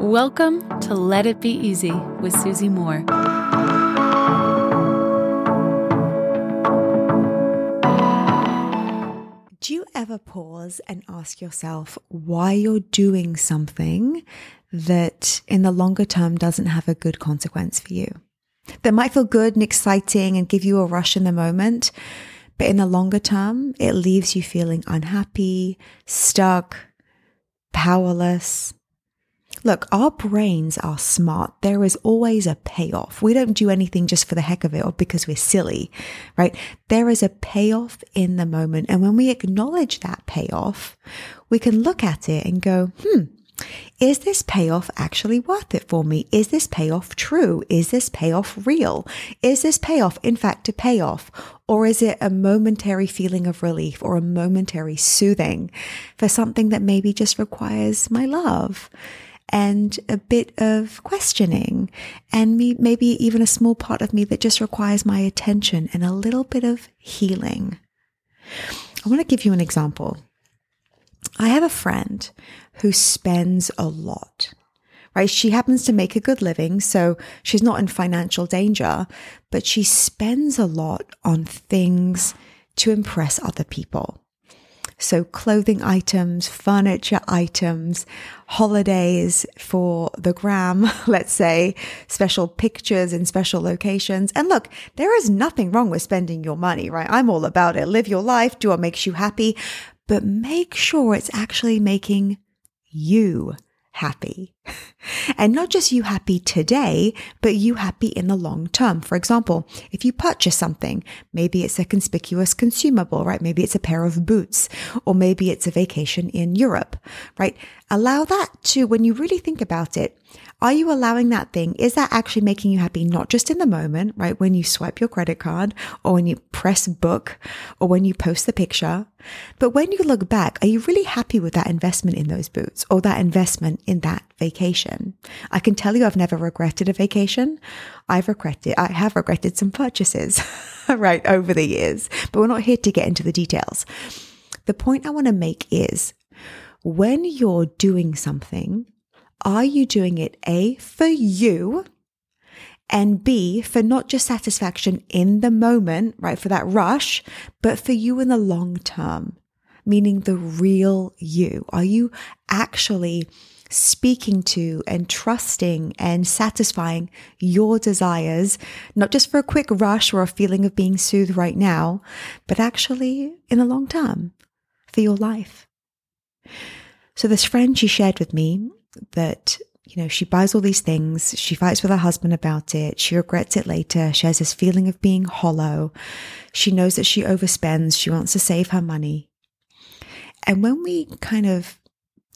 Welcome to Let It Be Easy with Susie Moore. Do you ever pause and ask yourself why you're doing something that in the longer term doesn't have a good consequence for you? That might feel good and exciting and give you a rush in the moment, but in the longer term, it leaves you feeling unhappy, stuck, powerless. Look, our brains are smart. There is always a payoff. We don't do anything just for the heck of it or because we're silly, right? There is a payoff in the moment. And when we acknowledge that payoff, we can look at it and go, hmm, is this payoff actually worth it for me? Is this payoff true? Is this payoff real? Is this payoff, in fact, a payoff? Or is it a momentary feeling of relief or a momentary soothing for something that maybe just requires my love? And a bit of questioning and me, maybe even a small part of me that just requires my attention and a little bit of healing. I want to give you an example. I have a friend who spends a lot right? She happens to make a good living, so she's not in financial danger, but she spends a lot on things to impress other people. So clothing items, furniture items, holidays for the gram, let's say, special pictures in special locations. And look, there is nothing wrong with spending your money, right? I'm all about it. Live your life, do what makes you happy, but make sure it's actually making you happy. And not just you happy today, but you happy in the long term. For example, if you purchase something, maybe it's a conspicuous consumable, right? Maybe it's a pair of boots, or maybe it's a vacation in Europe, right? Allow that to, when you really think about it, are you allowing that thing? Is that actually making you happy? Not just in the moment, right? When you swipe your credit card or when you press book or when you post the picture. But when you look back, are you really happy with that investment in those boots or that investment in that vacation? I can tell you I've never regretted a vacation. I've regretted, I have regretted some purchases, right, over the years, but we're not here to get into the details. The point I want to make is when you're doing something, are you doing it A, for you? And B, for not just satisfaction in the moment, right? For that rush, but for you in the long term, meaning the real you. Are you actually speaking to and trusting and satisfying your desires, not just for a quick rush or a feeling of being soothed right now, but actually in the long term for your life? So this friend she shared with me that you know, she buys all these things. She fights with her husband about it. She regrets it later. She has this feeling of being hollow. She knows that she overspends. She wants to save her money. And when we kind of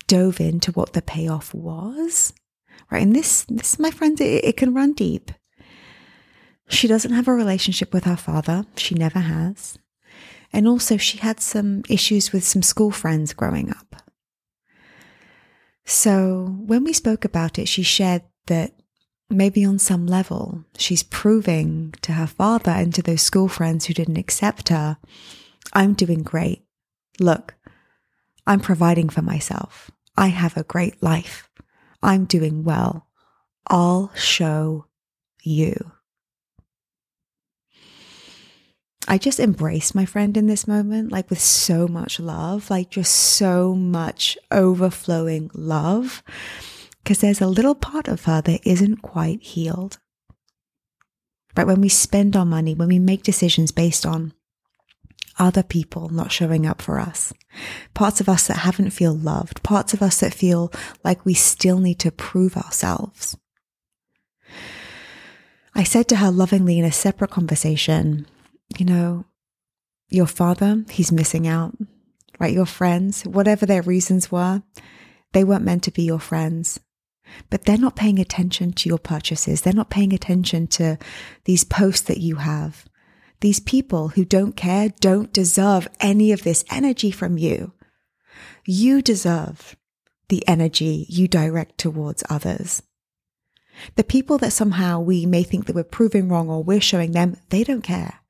dove into what the payoff was, right? And this, this, my friends, it, it can run deep. She doesn't have a relationship with her father. She never has. And also, she had some issues with some school friends growing up. So when we spoke about it, she shared that maybe on some level she's proving to her father and to those school friends who didn't accept her, I'm doing great. Look, I'm providing for myself. I have a great life. I'm doing well. I'll show you. I just embraced my friend in this moment, like with so much love, like just so much overflowing love. Because there's a little part of her that isn't quite healed. Right? When we spend our money, when we make decisions based on other people not showing up for us, parts of us that haven't feel loved, parts of us that feel like we still need to prove ourselves. I said to her lovingly in a separate conversation, you know, your father, he's missing out, right? Your friends, whatever their reasons were, they weren't meant to be your friends. But they're not paying attention to your purchases. They're not paying attention to these posts that you have. These people who don't care don't deserve any of this energy from you. You deserve the energy you direct towards others. The people that somehow we may think that we're proving wrong or we're showing them, they don't care.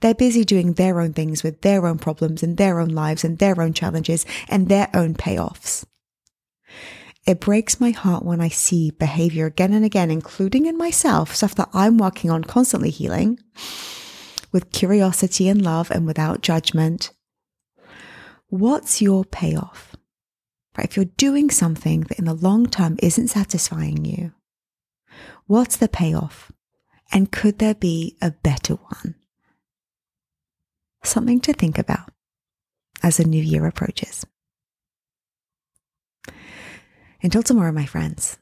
They're busy doing their own things with their own problems and their own lives and their own challenges and their own payoffs. It breaks my heart when I see behavior again and again, including in myself, stuff that I'm working on constantly healing with curiosity and love and without judgment. What's your payoff? Right? If you're doing something that in the long term isn't satisfying you, what's the payoff? And could there be a better one? Something to think about as the new year approaches. Until tomorrow, my friends,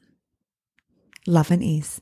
love and ease.